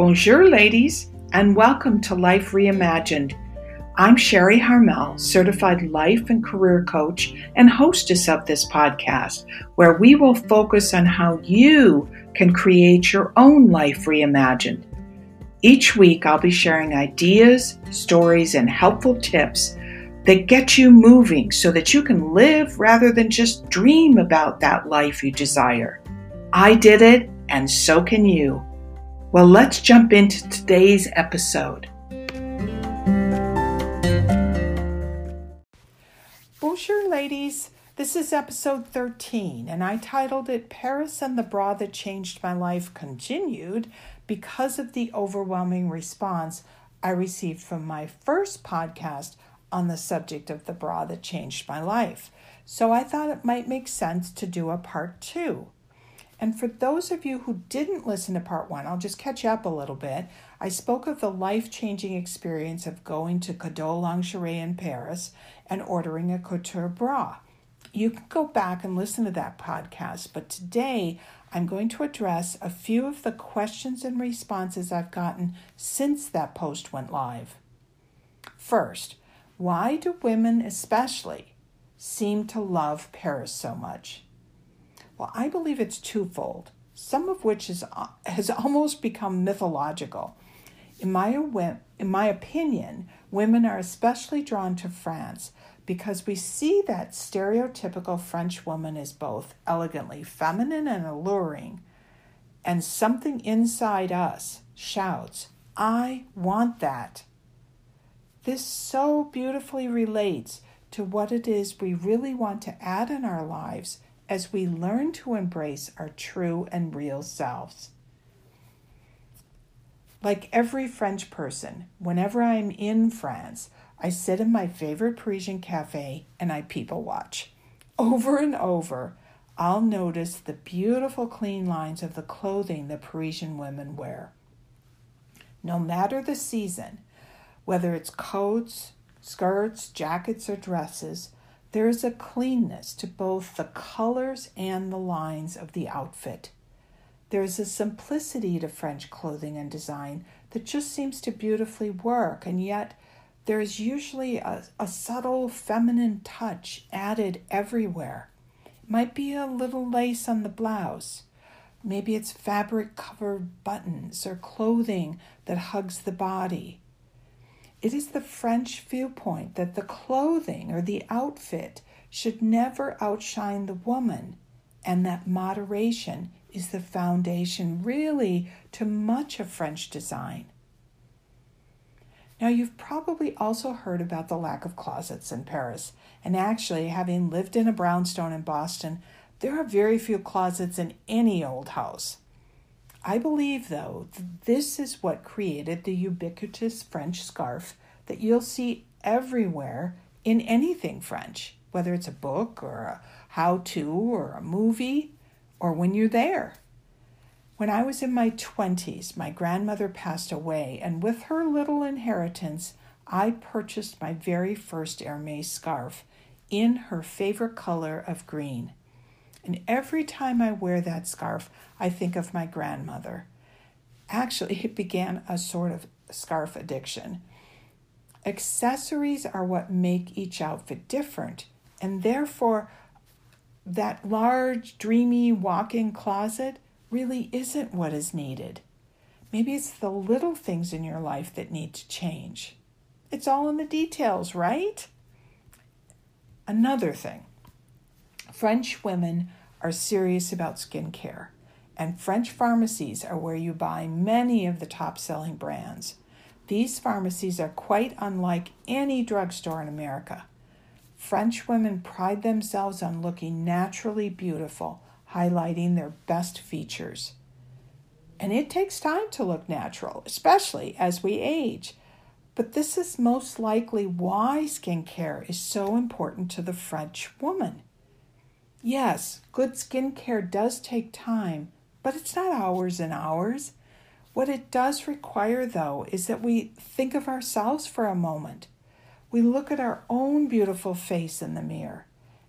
Bonjour, ladies, and welcome to Life Reimagined. I'm Sherry Harmel, certified life and career coach and hostess of this podcast, where we will focus on how you can create your own life reimagined. Each week, I'll be sharing ideas, stories, and helpful tips that get you moving so that you can live rather than just dream about that life you desire. I did it, and so can you. Well, let's jump into today's episode. Bonjour, ladies. This is episode 13, and I titled it Paris and the Bra That Changed My Life Continued because of the overwhelming response I received from my first podcast on the subject of the bra that changed my life. So I thought it might make sense to do a part two. And for those of you who didn't listen to part one, I'll just catch up a little bit. I spoke of the life changing experience of going to Cadolle Lingerie in Paris and ordering a couture bra. You can go back and listen to that podcast, but today I'm going to address a few of the questions and responses I've gotten since that post went live. First, why do women especially seem to love Paris so much? Well, I believe it's twofold, some of which is, uh, has almost become mythological. In my, in my opinion, women are especially drawn to France because we see that stereotypical French woman is both elegantly feminine and alluring, and something inside us shouts, I want that. This so beautifully relates to what it is we really want to add in our lives as we learn to embrace our true and real selves. Like every French person, whenever I'm in France, I sit in my favorite Parisian cafe and I people watch. Over and over, I'll notice the beautiful clean lines of the clothing the Parisian women wear. No matter the season, whether it's coats, skirts, jackets, or dresses, there is a cleanness to both the colors and the lines of the outfit. There is a simplicity to French clothing and design that just seems to beautifully work, and yet there is usually a, a subtle feminine touch added everywhere. Might be a little lace on the blouse. Maybe it's fabric covered buttons or clothing that hugs the body. It is the French viewpoint that the clothing or the outfit should never outshine the woman, and that moderation is the foundation, really, to much of French design. Now, you've probably also heard about the lack of closets in Paris, and actually, having lived in a brownstone in Boston, there are very few closets in any old house. I believe, though, this is what created the ubiquitous French scarf that you'll see everywhere in anything French, whether it's a book or a how to or a movie or when you're there. When I was in my 20s, my grandmother passed away, and with her little inheritance, I purchased my very first Hermes scarf in her favorite color of green. And every time I wear that scarf, I think of my grandmother. Actually, it began a sort of scarf addiction. Accessories are what make each outfit different, and therefore, that large, dreamy walk in closet really isn't what is needed. Maybe it's the little things in your life that need to change. It's all in the details, right? Another thing French women are serious about skincare, and French pharmacies are where you buy many of the top selling brands. These pharmacies are quite unlike any drugstore in America. French women pride themselves on looking naturally beautiful, highlighting their best features. And it takes time to look natural, especially as we age. But this is most likely why skincare is so important to the French woman. Yes, good skincare does take time, but it's not hours and hours. What it does require, though, is that we think of ourselves for a moment. We look at our own beautiful face in the mirror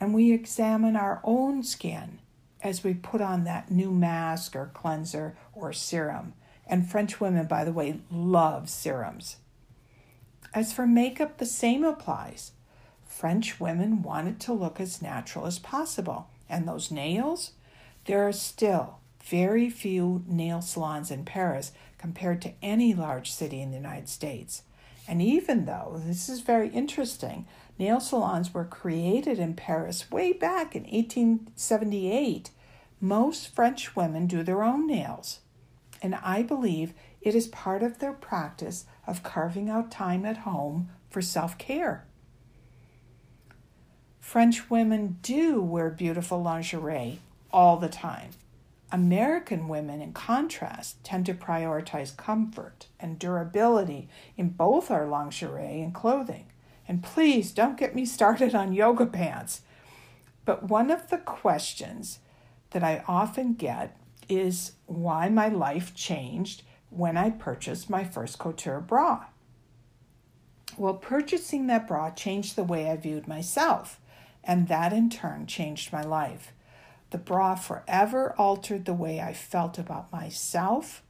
and we examine our own skin as we put on that new mask or cleanser or serum And French women, by the way, love serums. As for makeup, the same applies. French women want it to look as natural as possible. And those nails? There are still very few nail salons in Paris compared to any large city in the United States. And even though, this is very interesting, nail salons were created in Paris way back in 1878, most French women do their own nails. And I believe it is part of their practice of carving out time at home for self care. French women do wear beautiful lingerie all the time. American women, in contrast, tend to prioritize comfort and durability in both our lingerie and clothing. And please don't get me started on yoga pants. But one of the questions that I often get is why my life changed when I purchased my first couture bra. Well, purchasing that bra changed the way I viewed myself, and that in turn changed my life. The bra forever altered the way I felt about myself,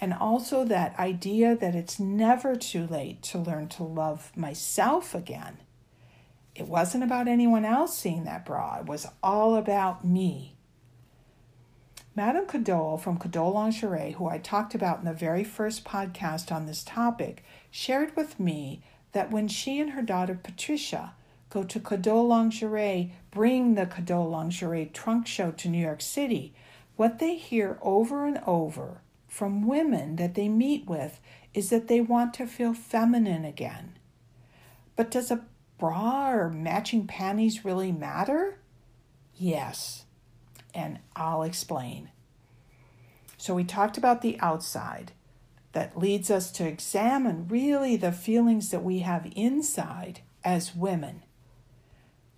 and also that idea that it's never too late to learn to love myself again. It wasn't about anyone else seeing that bra, it was all about me. Madame Cadolle from Cadolle Lingerie, who I talked about in the very first podcast on this topic, shared with me that when she and her daughter Patricia go to Cadolle Lingerie, bring the Cadolle Lingerie trunk show to New York City, what they hear over and over from women that they meet with is that they want to feel feminine again. But does a bra or matching panties really matter? Yes, and I'll explain. So, we talked about the outside that leads us to examine really the feelings that we have inside as women.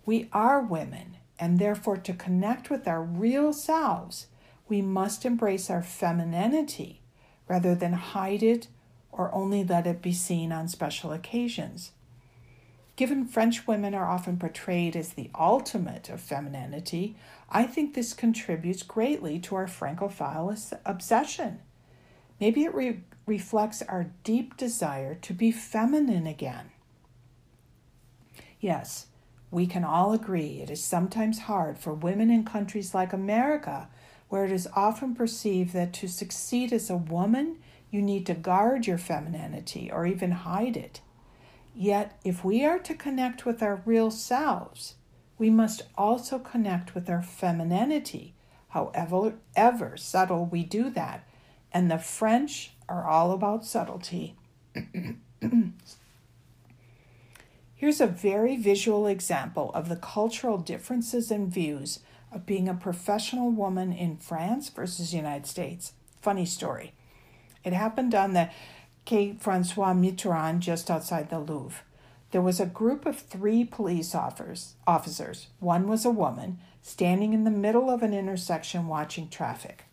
We are women, and therefore, to connect with our real selves, we must embrace our femininity rather than hide it or only let it be seen on special occasions. Given French women are often portrayed as the ultimate of femininity, I think this contributes greatly to our Francophile obsession. Maybe it re- reflects our deep desire to be feminine again. Yes, we can all agree it is sometimes hard for women in countries like America, where it is often perceived that to succeed as a woman, you need to guard your femininity or even hide it. Yet, if we are to connect with our real selves, we must also connect with our femininity, however ever subtle we do that. And the French are all about subtlety. Here's a very visual example of the cultural differences and views of being a professional woman in France versus the United States. Funny story. It happened on the Quai Francois Mitterrand just outside the Louvre. There was a group of three police officers. One was a woman standing in the middle of an intersection watching traffic.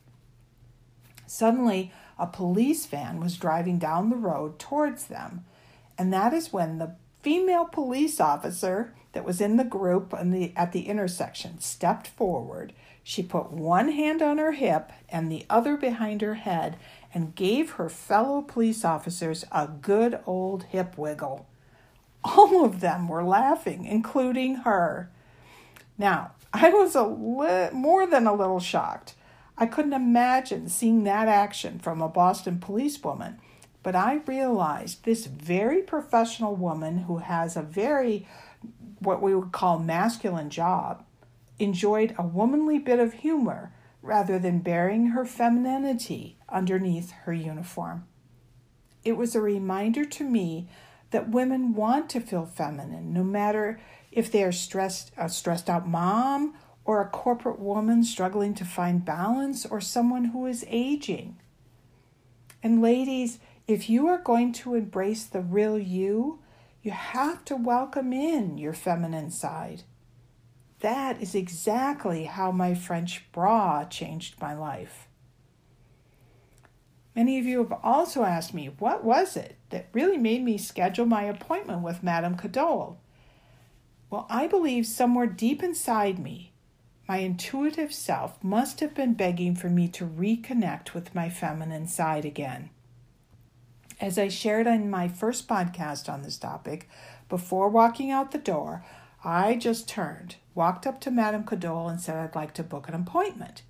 Suddenly, a police van was driving down the road towards them, and that is when the female police officer that was in the group the, at the intersection stepped forward. She put one hand on her hip and the other behind her head and gave her fellow police officers a good old hip wiggle. All of them were laughing, including her. Now, I was a li- more than a little shocked. I couldn't imagine seeing that action from a Boston policewoman but I realized this very professional woman who has a very, what we would call masculine job, enjoyed a womanly bit of humor rather than bearing her femininity underneath her uniform. It was a reminder to me that women want to feel feminine, no matter if they are stressed, a stressed out mom, or a corporate woman struggling to find balance, or someone who is aging. And ladies, if you are going to embrace the real you, you have to welcome in your feminine side. That is exactly how my French bra changed my life. Many of you have also asked me, what was it that really made me schedule my appointment with Madame Cadolle? Well, I believe somewhere deep inside me, my intuitive self must have been begging for me to reconnect with my feminine side again. As I shared in my first podcast on this topic, before walking out the door, I just turned, walked up to Madame Cadolle, and said I'd like to book an appointment.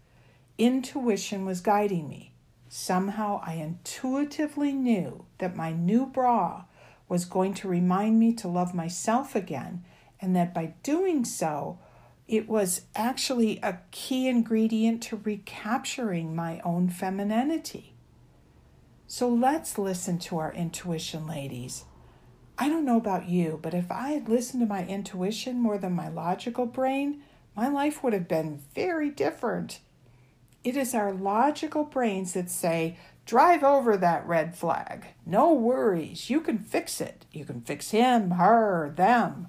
Intuition was guiding me. Somehow I intuitively knew that my new bra was going to remind me to love myself again, and that by doing so, it was actually a key ingredient to recapturing my own femininity. So let's listen to our intuition, ladies. I don't know about you, but if I had listened to my intuition more than my logical brain, my life would have been very different. It is our logical brains that say, drive over that red flag. No worries. You can fix it. You can fix him, her, them.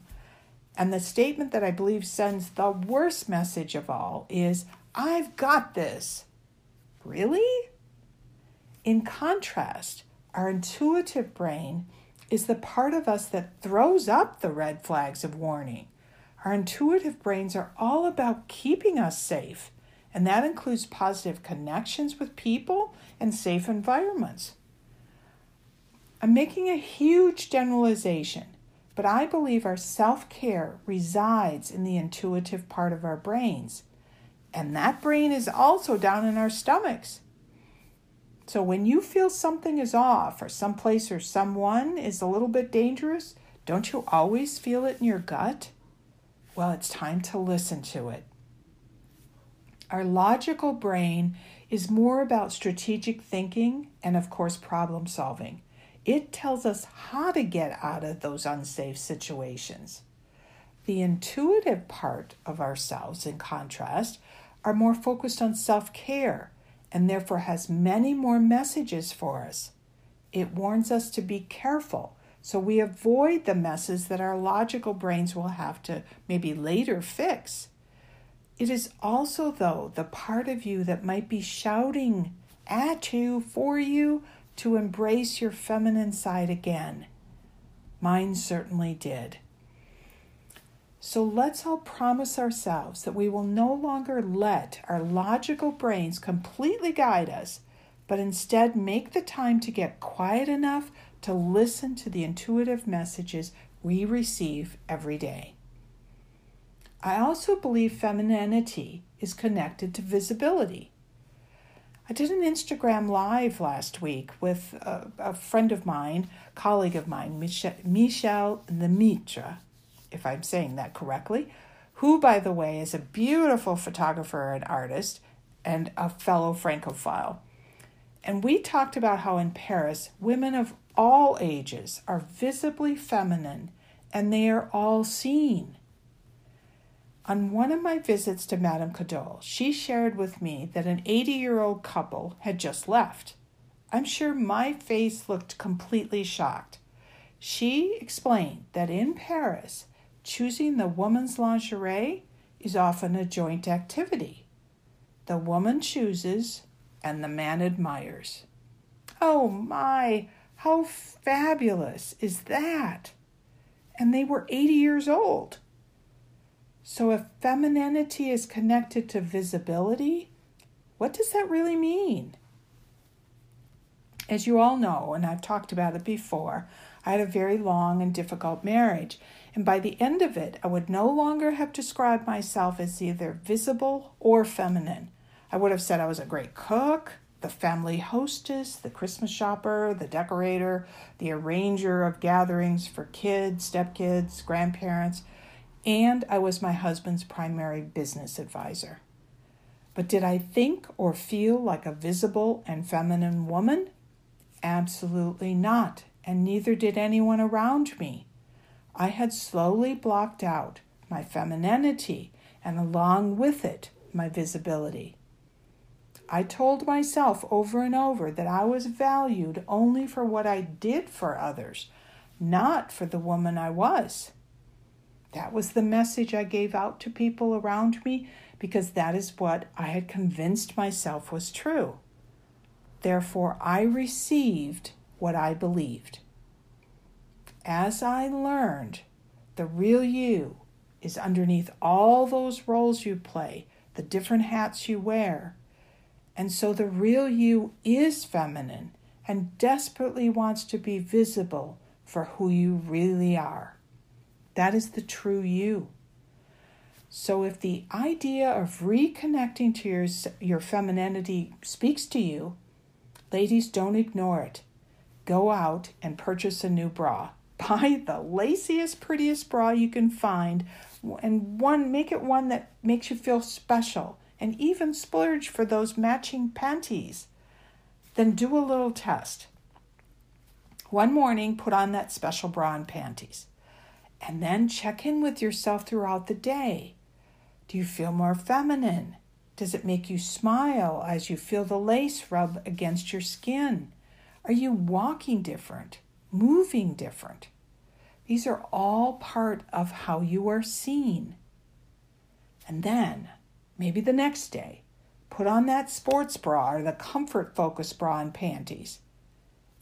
And the statement that I believe sends the worst message of all is, I've got this. Really? In contrast, our intuitive brain is the part of us that throws up the red flags of warning. Our intuitive brains are all about keeping us safe, and that includes positive connections with people and safe environments. I'm making a huge generalization, but I believe our self care resides in the intuitive part of our brains. And that brain is also down in our stomachs. So when you feel something is off or someplace or someone is a little bit dangerous, don't you always feel it in your gut? Well, it's time to listen to it. Our logical brain is more about strategic thinking and, of course, problem solving. It tells us how to get out of those unsafe situations. The intuitive part of ourselves, in contrast, are more focused on self care and therefore has many more messages for us. It warns us to be careful so we avoid the messes that our logical brains will have to maybe later fix. It is also, though, the part of you that might be shouting at you, for you, to embrace your feminine side again. Mine certainly did. So let's all promise ourselves that we will no longer let our logical brains completely guide us, but instead make the time to get quiet enough to listen to the intuitive messages we receive every day. I also believe femininity is connected to visibility. I did an Instagram live last week with a, a friend of mine, colleague of mine, Michelle, Lemaitre if I'm saying that correctly, who, by the way, is a beautiful photographer and artist and a fellow Francophile. And we talked about how in Paris, women of all ages are visibly feminine and they are all seen. On one of my visits to Madame Cadolle, she shared with me that an 80 year old couple had just left. I'm sure my face looked completely shocked. She explained that in Paris, choosing the woman's lingerie is often a joint activity. The woman chooses and the man admires. Oh my, how fabulous is that? And they were 80 years old. So, if femininity is connected to visibility, what does that really mean? As you all know, and I've talked about it before, I had a very long and difficult marriage, and by the end of it, I would no longer have described myself as either visible or feminine. I would have said I was a great cook, the family hostess, the Christmas shopper, the decorator, the arranger of gatherings for kids, stepkids, grandparents, and I was my husband's primary business advisor. But did I think or feel like a visible and feminine woman? Absolutely not, and neither did anyone around me. I had slowly blocked out my femininity and along with it, my visibility. I told myself over and over that I was valued only for what I did for others, not for the woman I was. That was the message I gave out to people around me because that is what I had convinced myself was true. Therefore, I received what I believed as I learned, the real you is underneath all those roles you play the different hats you wear. And so the real you is feminine and desperately wants to be visible for who you really are. That is the true you. So if the idea of reconnecting to your, your femininity speaks to you, ladies, don't ignore it. Go out and purchase a new bra. Buy the laciest, prettiest bra you can find and one make it one that makes you feel special and even splurge for those matching panties. Then do a little test. One morning, put on that special bra and panties. And then check in with yourself throughout the day. Do you feel more feminine? Does it make you smile as you feel the lace rub against your skin? Are you walking different, moving different? These are all part of how you are seen. And then, maybe the next day, put on that sports bra or the comfort focus bra and panties.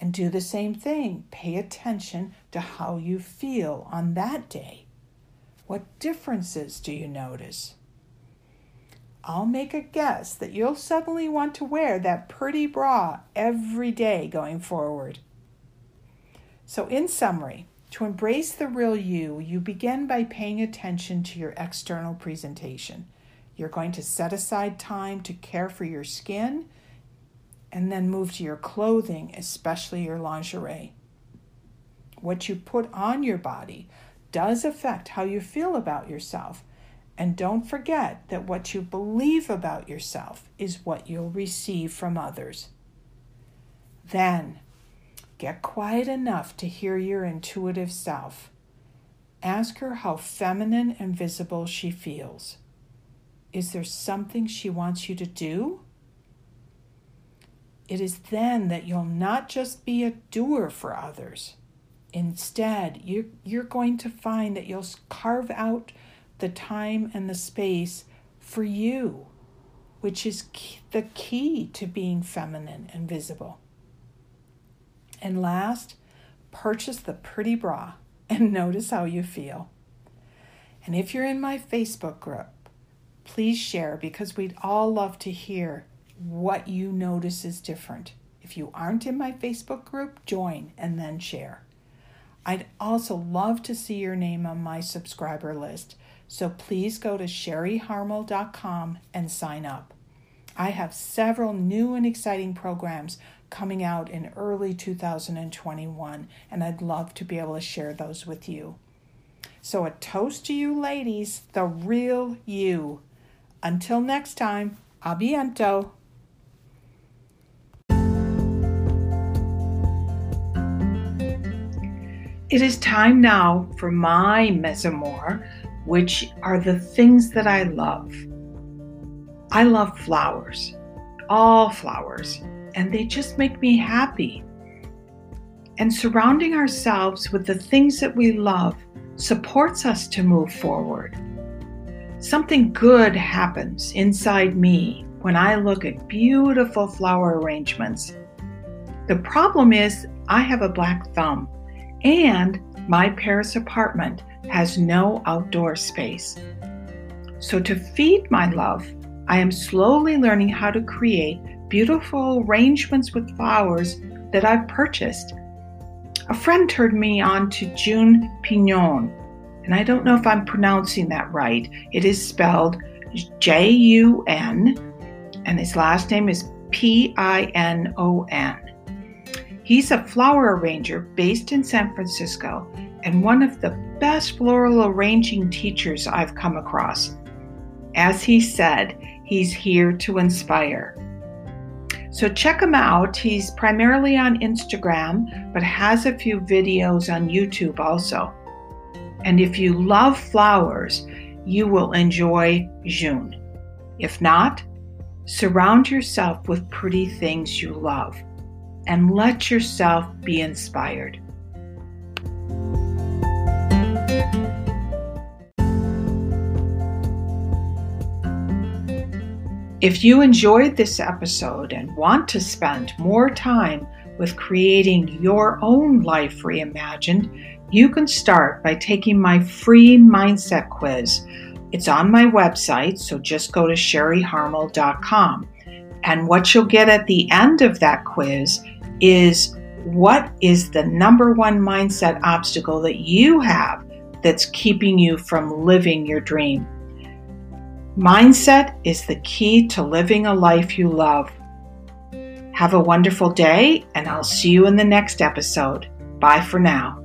And do the same thing. Pay attention to how you feel on that day. What differences do you notice? I'll make a guess that you'll suddenly want to wear that pretty bra every day going forward. So, in summary, to embrace the real you, you begin by paying attention to your external presentation. You're going to set aside time to care for your skin and then move to your clothing, especially your lingerie. What you put on your body does affect how you feel about yourself. And don't forget that what you believe about yourself is what you'll receive from others. Then, get quiet enough to hear your intuitive self. Ask her how feminine and visible she feels. Is there something she wants you to do? It is then that you'll not just be a doer for others. Instead, you're, you're going to find that you'll carve out the time and the space for you, which is key, the key to being feminine and visible. And last, purchase the pretty bra and notice how you feel. And if you're in my Facebook group, please share because we'd all love to hear what you notice is different. If you aren't in my Facebook group, join and then share. I'd also love to see your name on my subscriber list, so please go to sherryharmel.com and sign up. I have several new and exciting programs coming out in early 2021, and I'd love to be able to share those with you. So, a toast to you ladies, the real you. Until next time, à bientôt. It is time now for my mesomoir, which are the things that I love. I love flowers, all flowers, and they just make me happy. And surrounding ourselves with the things that we love supports us to move forward. Something good happens inside me when I look at beautiful flower arrangements. The problem is, I have a black thumb, and my Paris apartment has no outdoor space. So, to feed my love, I am slowly learning how to create beautiful arrangements with flowers that I've purchased. A friend turned me on to Jun Pinon, and I don't know if I'm pronouncing that right. It is spelled J U N, and his last name is P I N O N. He's a flower arranger based in San Francisco and one of the best floral arranging teachers I've come across. As he said, he's here to inspire. So check him out. He's primarily on Instagram, but has a few videos on YouTube also. And if you love flowers, you will enjoy Jun. If not, surround yourself with pretty things you love and let yourself be inspired. If you enjoyed this episode and want to spend more time with creating your own life reimagined, you can start by taking my free mindset quiz It's on my website, so just go to sherryharmel.com. And what you'll get at the end of that quiz is what is the number one mindset obstacle that you have that's keeping you from living your dream? Mindset is the key to living a life you love. Have a wonderful day, and I'll see you in the next episode. Bye for now.